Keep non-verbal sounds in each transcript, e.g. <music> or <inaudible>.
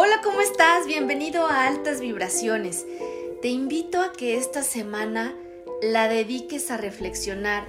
Hola, ¿cómo estás? Bienvenido a Altas Vibraciones. Te invito a que esta semana la dediques a reflexionar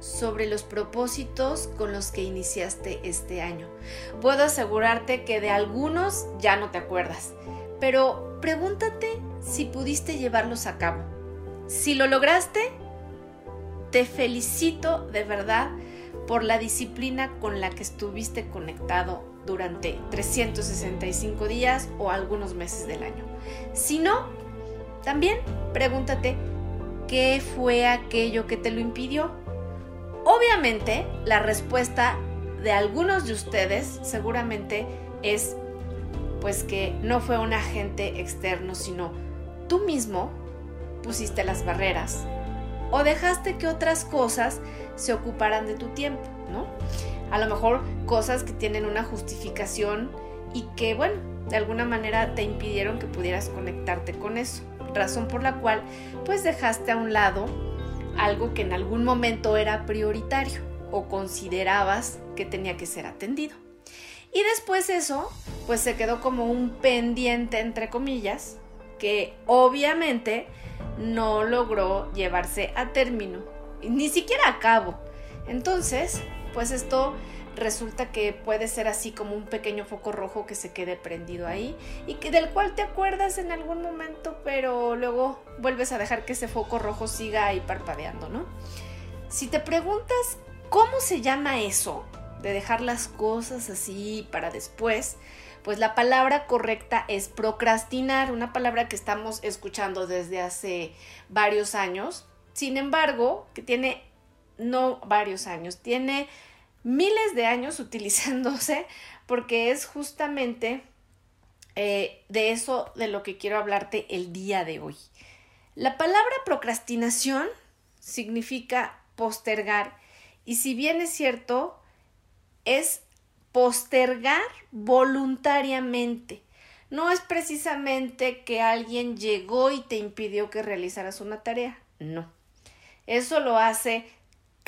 sobre los propósitos con los que iniciaste este año. Puedo asegurarte que de algunos ya no te acuerdas, pero pregúntate si pudiste llevarlos a cabo. Si lo lograste, te felicito de verdad por la disciplina con la que estuviste conectado durante 365 días o algunos meses del año. Si no, también pregúntate qué fue aquello que te lo impidió. Obviamente, la respuesta de algunos de ustedes seguramente es pues que no fue un agente externo, sino tú mismo pusiste las barreras o dejaste que otras cosas se ocuparan de tu tiempo, ¿no? A lo mejor cosas que tienen una justificación y que, bueno, de alguna manera te impidieron que pudieras conectarte con eso. Razón por la cual, pues dejaste a un lado algo que en algún momento era prioritario o considerabas que tenía que ser atendido. Y después eso, pues se quedó como un pendiente, entre comillas, que obviamente no logró llevarse a término, ni siquiera a cabo. Entonces, pues esto resulta que puede ser así como un pequeño foco rojo que se quede prendido ahí y que del cual te acuerdas en algún momento, pero luego vuelves a dejar que ese foco rojo siga ahí parpadeando, ¿no? Si te preguntas cómo se llama eso de dejar las cosas así para después, pues la palabra correcta es procrastinar, una palabra que estamos escuchando desde hace varios años. Sin embargo, que tiene no varios años, tiene miles de años <laughs> utilizándose porque es justamente eh, de eso de lo que quiero hablarte el día de hoy. La palabra procrastinación significa postergar y si bien es cierto, es postergar voluntariamente. No es precisamente que alguien llegó y te impidió que realizaras una tarea, no. Eso lo hace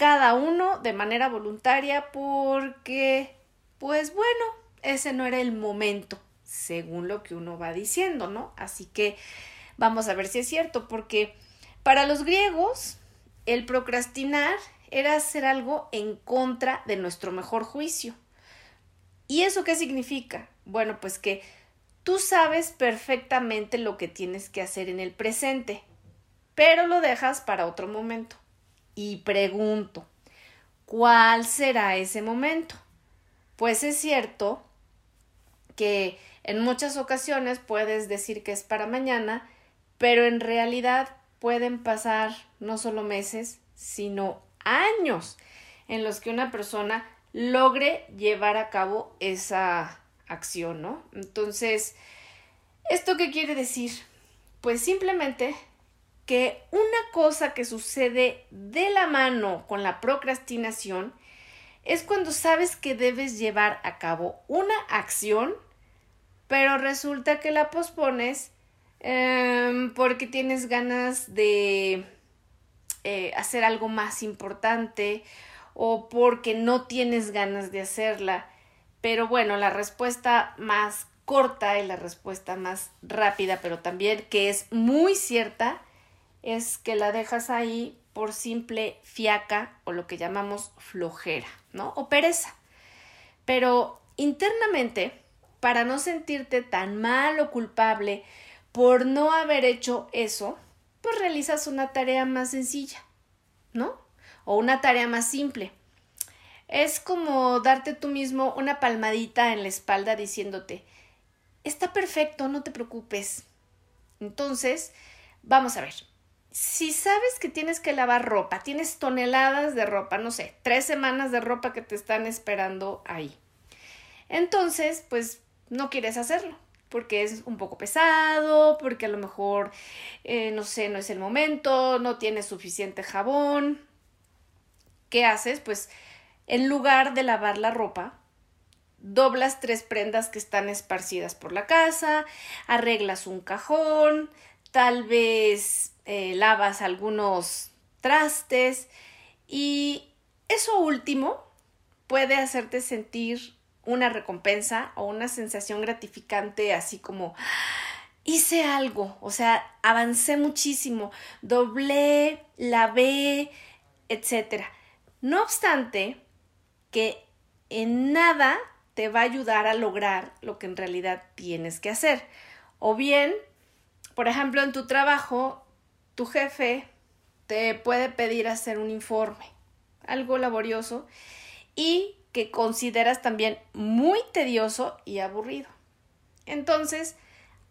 cada uno de manera voluntaria porque, pues bueno, ese no era el momento, según lo que uno va diciendo, ¿no? Así que vamos a ver si es cierto, porque para los griegos el procrastinar era hacer algo en contra de nuestro mejor juicio. ¿Y eso qué significa? Bueno, pues que tú sabes perfectamente lo que tienes que hacer en el presente, pero lo dejas para otro momento y pregunto, ¿cuál será ese momento? Pues es cierto que en muchas ocasiones puedes decir que es para mañana, pero en realidad pueden pasar no solo meses, sino años en los que una persona logre llevar a cabo esa acción, ¿no? Entonces, ¿esto qué quiere decir? Pues simplemente que una cosa que sucede de la mano con la procrastinación es cuando sabes que debes llevar a cabo una acción, pero resulta que la pospones em, porque tienes ganas de eh, hacer algo más importante o porque no tienes ganas de hacerla. Pero bueno, la respuesta más corta y la respuesta más rápida, pero también que es muy cierta, es que la dejas ahí por simple fiaca o lo que llamamos flojera, ¿no? O pereza. Pero internamente, para no sentirte tan mal o culpable por no haber hecho eso, pues realizas una tarea más sencilla, ¿no? O una tarea más simple. Es como darte tú mismo una palmadita en la espalda diciéndote, está perfecto, no te preocupes. Entonces, vamos a ver, si sabes que tienes que lavar ropa, tienes toneladas de ropa, no sé, tres semanas de ropa que te están esperando ahí. Entonces, pues no quieres hacerlo, porque es un poco pesado, porque a lo mejor, eh, no sé, no es el momento, no tienes suficiente jabón. ¿Qué haces? Pues en lugar de lavar la ropa, doblas tres prendas que están esparcidas por la casa, arreglas un cajón, tal vez eh, lavas algunos trastes y eso último puede hacerte sentir una recompensa o una sensación gratificante así como hice algo, o sea, avancé muchísimo, doblé, lavé, etc. No obstante, que en nada te va a ayudar a lograr lo que en realidad tienes que hacer. O bien, por ejemplo, en tu trabajo, tu jefe te puede pedir hacer un informe, algo laborioso, y que consideras también muy tedioso y aburrido. Entonces,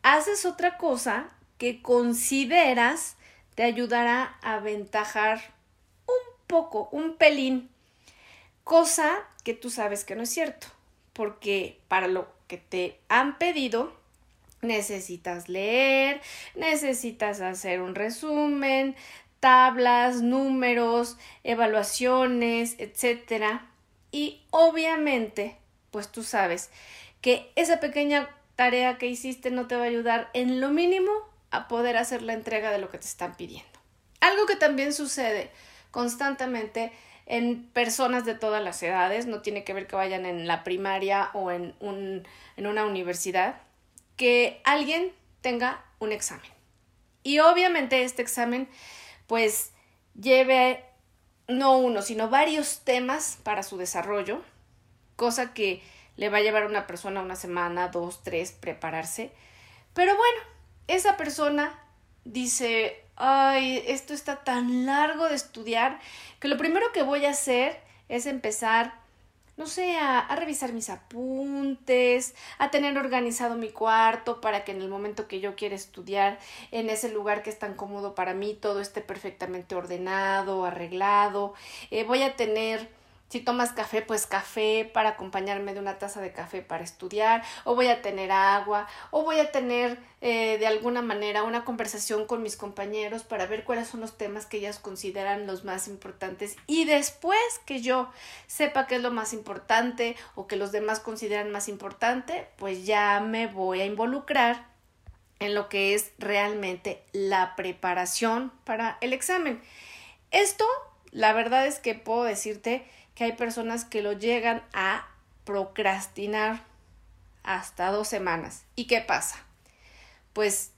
haces otra cosa que consideras te ayudará a aventajar un poco, un pelín, cosa que tú sabes que no es cierto, porque para lo que te han pedido necesitas leer, necesitas hacer un resumen, tablas, números, evaluaciones, etcétera. Y obviamente, pues tú sabes que esa pequeña tarea que hiciste no te va a ayudar en lo mínimo a poder hacer la entrega de lo que te están pidiendo. Algo que también sucede constantemente en personas de todas las edades, no tiene que ver que vayan en la primaria o en, un, en una universidad, que alguien tenga un examen. Y obviamente este examen pues lleve no uno, sino varios temas para su desarrollo, cosa que le va a llevar a una persona una semana, dos, tres, prepararse. Pero bueno, esa persona dice, ay, esto está tan largo de estudiar que lo primero que voy a hacer es empezar, no sé, a, revisar mis apuntes, a tener organizado mi cuarto para que en el momento que yo quiera estudiar en ese lugar que es tan cómodo para mí, todo esté perfectamente ordenado, arreglado. Eh, voy a tener si tomas café, pues café para acompañarme de una taza de café para estudiar, o voy a tener agua, o voy a tener eh, de alguna manera una conversación con mis compañeros para ver cuáles son los temas que ellas consideran los más importantes y después que yo sepa qué es lo más importante o que los demás consideran más importante, pues ya me voy a involucrar en lo que es realmente la preparación para el examen. Esto, la verdad es que puedo decirte que hay personas que lo llegan a procrastinar hasta dos semanas. ¿Y qué pasa? Pues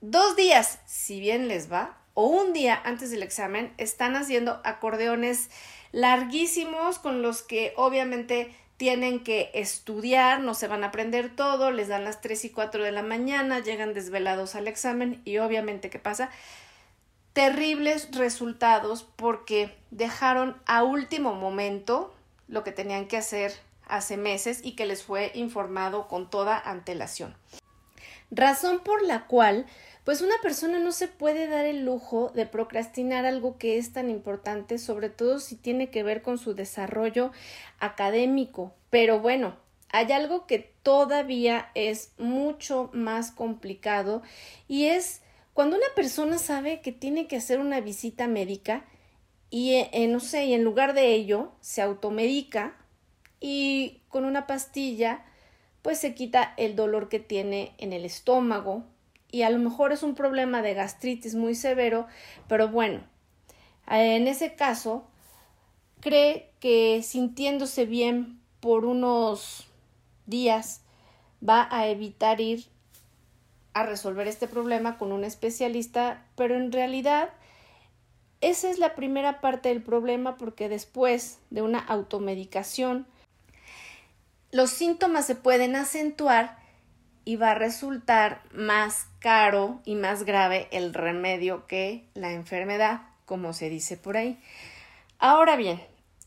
dos días, si bien les va, o un día antes del examen, están haciendo acordeones larguísimos con los que obviamente tienen que estudiar, no se van a aprender todo, les dan las 3 y 4 de la mañana, llegan desvelados al examen y obviamente ¿qué pasa? Terribles resultados porque dejaron a último momento lo que tenían que hacer hace meses y que les fue informado con toda antelación. Razón por la cual, pues una persona no se puede dar el lujo de procrastinar algo que es tan importante, sobre todo si tiene que ver con su desarrollo académico. Pero bueno, hay algo que todavía es mucho más complicado y es cuando una persona sabe que tiene que hacer una visita médica y, eh, no sé, y en lugar de ello se automedica y con una pastilla pues se quita el dolor que tiene en el estómago y a lo mejor es un problema de gastritis muy severo, pero bueno, en ese caso cree que sintiéndose bien por unos días va a evitar ir a resolver este problema con un especialista, pero en realidad esa es la primera parte del problema porque después de una automedicación los síntomas se pueden acentuar y va a resultar más caro y más grave el remedio que la enfermedad, como se dice por ahí. Ahora bien,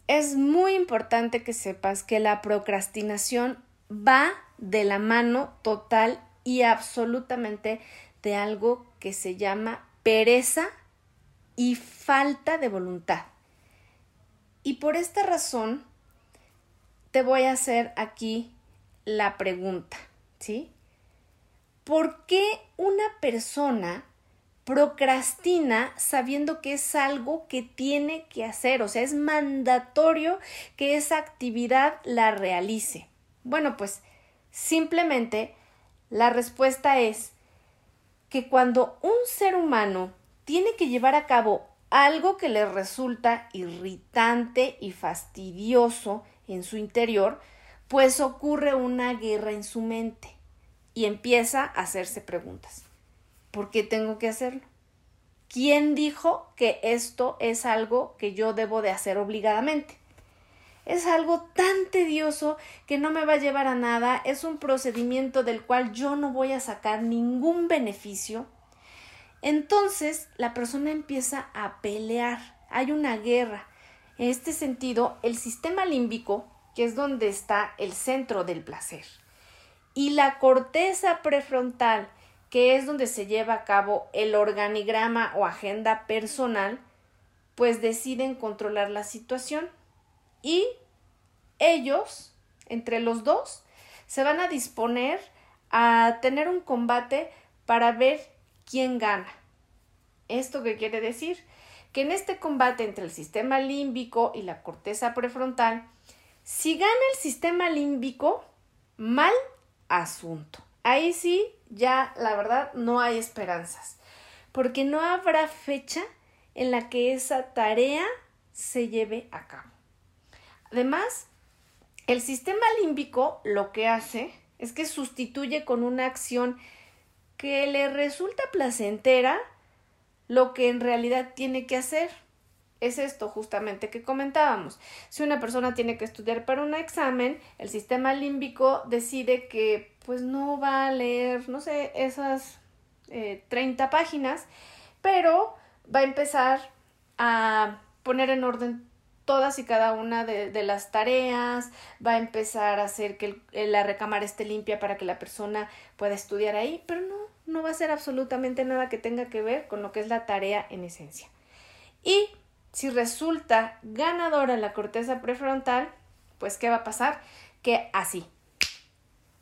es muy importante que sepas que la procrastinación va de la mano total y absolutamente de algo que se llama pereza y falta de voluntad. Y por esta razón te voy a hacer aquí la pregunta, ¿sí? ¿Por qué una persona procrastina sabiendo que es algo que tiene que hacer? O sea, es mandatorio que esa actividad la realice. Bueno, pues simplemente la respuesta es que cuando un ser humano tiene que llevar a cabo algo que le resulta irritante y fastidioso en su interior, pues ocurre una guerra en su mente y empieza a hacerse preguntas. ¿Por qué tengo que hacerlo? ¿Quién dijo que esto es algo que yo debo de hacer obligadamente? Es algo tan tedioso que no me va a llevar a nada, es un procedimiento del cual yo no voy a sacar ningún beneficio. Entonces la persona empieza a pelear, hay una guerra. En este sentido, el sistema límbico, que es donde está el centro del placer, y la corteza prefrontal, que es donde se lleva a cabo el organigrama o agenda personal, pues deciden controlar la situación y ellos, entre los dos, se van a disponer a tener un combate para ver quién gana. ¿Esto qué quiere decir? Que en este combate entre el sistema límbico y la corteza prefrontal, si gana el sistema límbico, mal asunto. Ahí sí, ya la verdad no hay esperanzas, porque no habrá fecha en la que esa tarea se lleve a cabo. Además, el sistema límbico lo que hace es que sustituye con una acción que le resulta placentera lo que en realidad tiene que hacer. Es esto justamente que comentábamos. Si una persona tiene que estudiar para un examen, el sistema límbico decide que pues no va a leer, no sé, esas 30 eh, páginas, pero va a empezar a poner en orden todas y cada una de, las tareas, va a empezar a hacer que la recámara esté limpia para que la persona pueda estudiar ahí, pero no, no va a ser absolutamente nada que tenga que ver con lo que es la tarea en esencia. Y si resulta ganadora la corteza prefrontal, pues ¿qué va a pasar? Que así,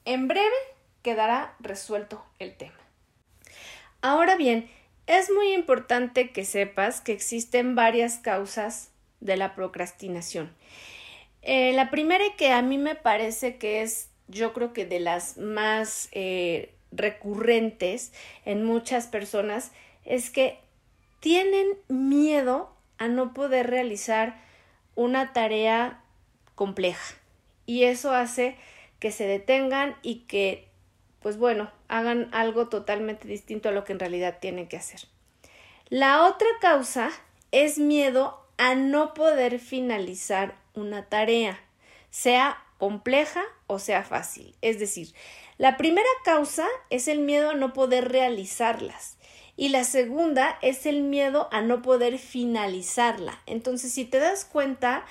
en breve quedará resuelto el tema. Ahora bien, es muy importante que sepas que existen varias causas de la procrastinación. Eh, la primera que a mí me parece que es, yo creo que de las más eh, recurrentes en muchas personas, es que tienen miedo a no poder realizar una tarea compleja. Y eso hace que se detengan y que, pues bueno, hagan algo totalmente distinto a lo que en realidad tienen que hacer. La otra causa es miedo a no poder finalizar una tarea, sea compleja o sea fácil. Es decir, la primera causa es el miedo a no poder realizarlas y la segunda es el miedo a no poder finalizarla. Entonces, si te das cuenta,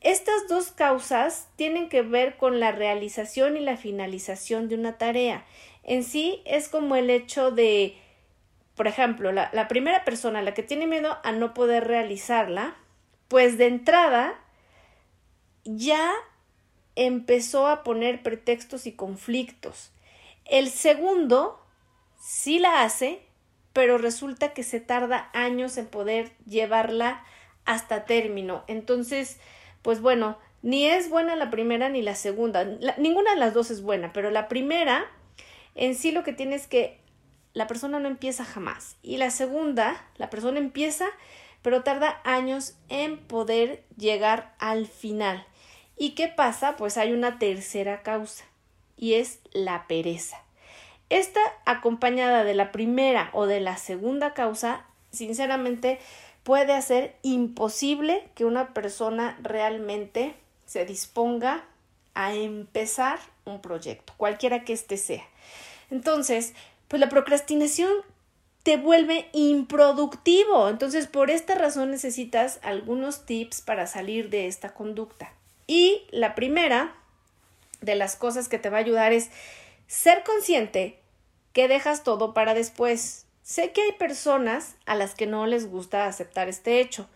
estas dos causas tienen que ver con la realización y la finalización de una tarea. En sí es como el hecho de, por ejemplo, la, primera persona, la que tiene miedo a no poder realizarla, pues de entrada ya empezó a poner pretextos y conflictos. El segundo sí la hace, pero resulta que se tarda años en poder llevarla hasta término. Entonces, pues bueno, ni es buena la primera ni la segunda. ninguna de las dos es buena, pero la primera en sí lo que tiene es que la persona no empieza jamás. Y la segunda, la persona empieza, pero tarda años en poder llegar al final. ¿Y qué pasa? Pues hay una tercera causa y es la pereza. Esta acompañada de la primera o de la segunda causa, sinceramente, puede hacer imposible que una persona realmente se disponga a empezar un proyecto, cualquiera que éste sea. Entonces, pues la procrastinación te vuelve improductivo. Entonces, por esta razón necesitas algunos tips para salir de esta conducta. Y la primera de las cosas que te va a ayudar es ser consciente que dejas todo para después. Sé que hay personas a las que no les gusta aceptar este hecho,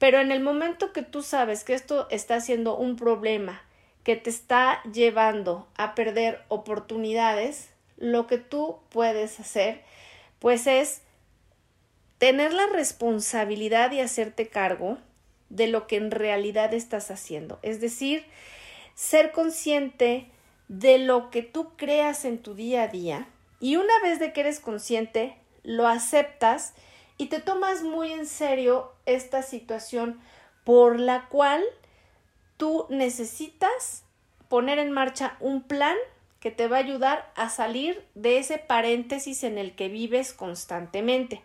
pero en el momento que tú sabes que esto está siendo un problema que te está llevando a perder oportunidades, lo que tú puedes hacer pues es tener la responsabilidad y hacerte cargo de lo que en realidad estás haciendo. Es decir, ser consciente de lo que tú creas en tu día a día y una vez de que eres consciente, lo aceptas y te tomas muy en serio esta situación por la cual tú necesitas poner en marcha un plan que te va a ayudar a salir de ese paréntesis en el que vives constantemente.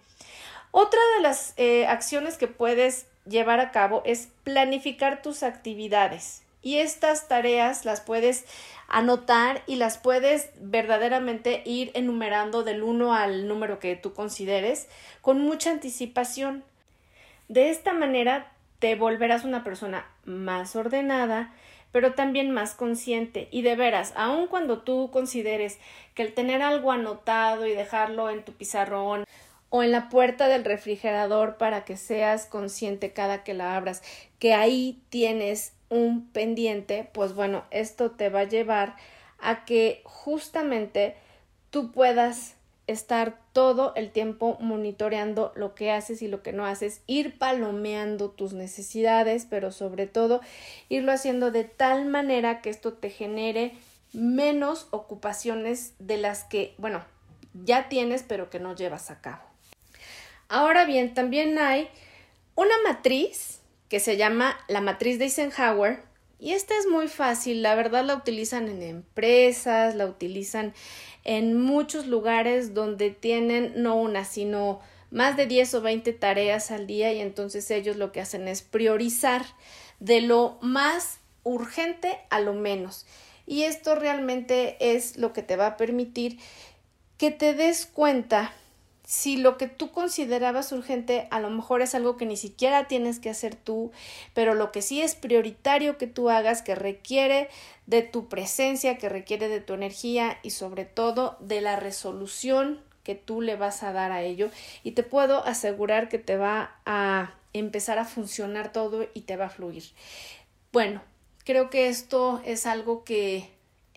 Otra de las eh, acciones que puedes llevar a cabo es planificar tus actividades. Y estas tareas las puedes anotar y las puedes verdaderamente ir enumerando del 1 al número que tú consideres con mucha anticipación. De esta manera te volverás una persona más ordenada, pero también más consciente. Y de veras, aun cuando tú consideres que el tener algo anotado y dejarlo en tu pizarrón o en la puerta del refrigerador para que seas consciente cada que la abras, que ahí tienes un pendiente, pues bueno, esto te va a llevar a que justamente tú puedas estar todo el tiempo monitoreando lo que haces y lo que no haces, ir palomeando tus necesidades, pero sobre todo irlo haciendo de tal manera que esto te genere menos ocupaciones de las que, bueno, ya tienes pero que no llevas a cabo. Ahora bien, también hay una matriz que se llama la matriz de Eisenhower y esta es muy fácil, la verdad la utilizan en empresas, la utilizan en muchos lugares donde tienen no una, sino más de 10 o 20 tareas al día y entonces ellos lo que hacen es priorizar de lo más urgente a lo menos. Y esto realmente es lo que te va a permitir que te des cuenta si lo que tú considerabas urgente a lo mejor es algo que ni siquiera tienes que hacer tú, pero lo que sí es prioritario que tú hagas, que requiere de tu presencia, que requiere de tu energía y sobre todo de la resolución que tú le vas a dar a ello y te puedo asegurar que te va a empezar a funcionar todo y te va a fluir. Bueno, creo que esto es algo que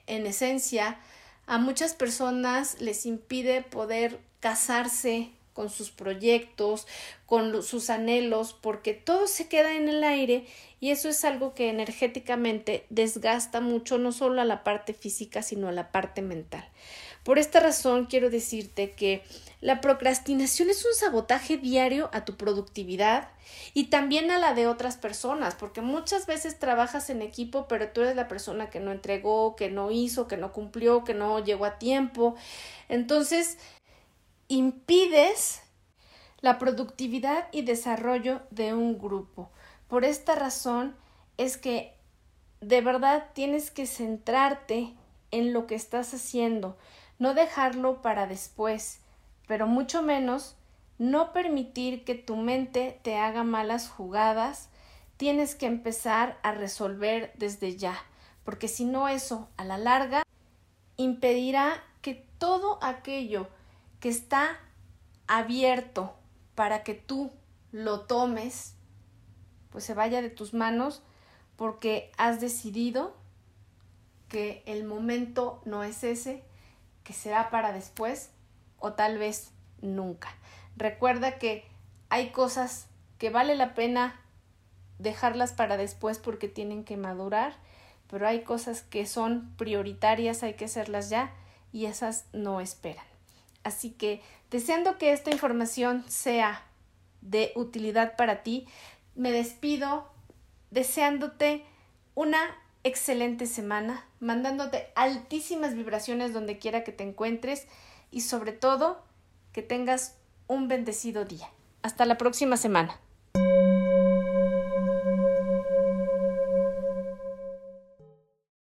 en esencia a muchas personas les impide poder casarse con sus proyectos, con sus anhelos, porque todo se queda en el aire y eso es algo que energéticamente desgasta mucho no solo a la parte física, sino a la parte mental. Por esta razón quiero decirte que la procrastinación es un sabotaje diario a tu productividad y también a la de otras personas, porque muchas veces trabajas en equipo, pero tú eres la persona que no entregó, que no hizo, que no cumplió, que no llegó a tiempo. Entonces, impides la productividad y desarrollo de un grupo. Por esta razón es que de verdad tienes que centrarte en lo que estás haciendo, no dejarlo para después, pero mucho menos no permitir que tu mente te haga malas jugadas, tienes que empezar a resolver desde ya, porque si no eso a la larga impedirá que todo aquello que está abierto para que tú lo tomes, pues se vaya de tus manos porque has decidido que el momento no es ese, que será para después o tal vez nunca. Recuerda que hay cosas que vale la pena dejarlas para después porque tienen que madurar, pero hay cosas que son prioritarias, hay que hacerlas ya y esas no esperan. Así que deseando que esta información sea de utilidad para ti, me despido deseándote una excelente semana, mandándote altísimas vibraciones donde quiera que te encuentres y sobre todo que tengas un bendecido día. Hasta la próxima semana.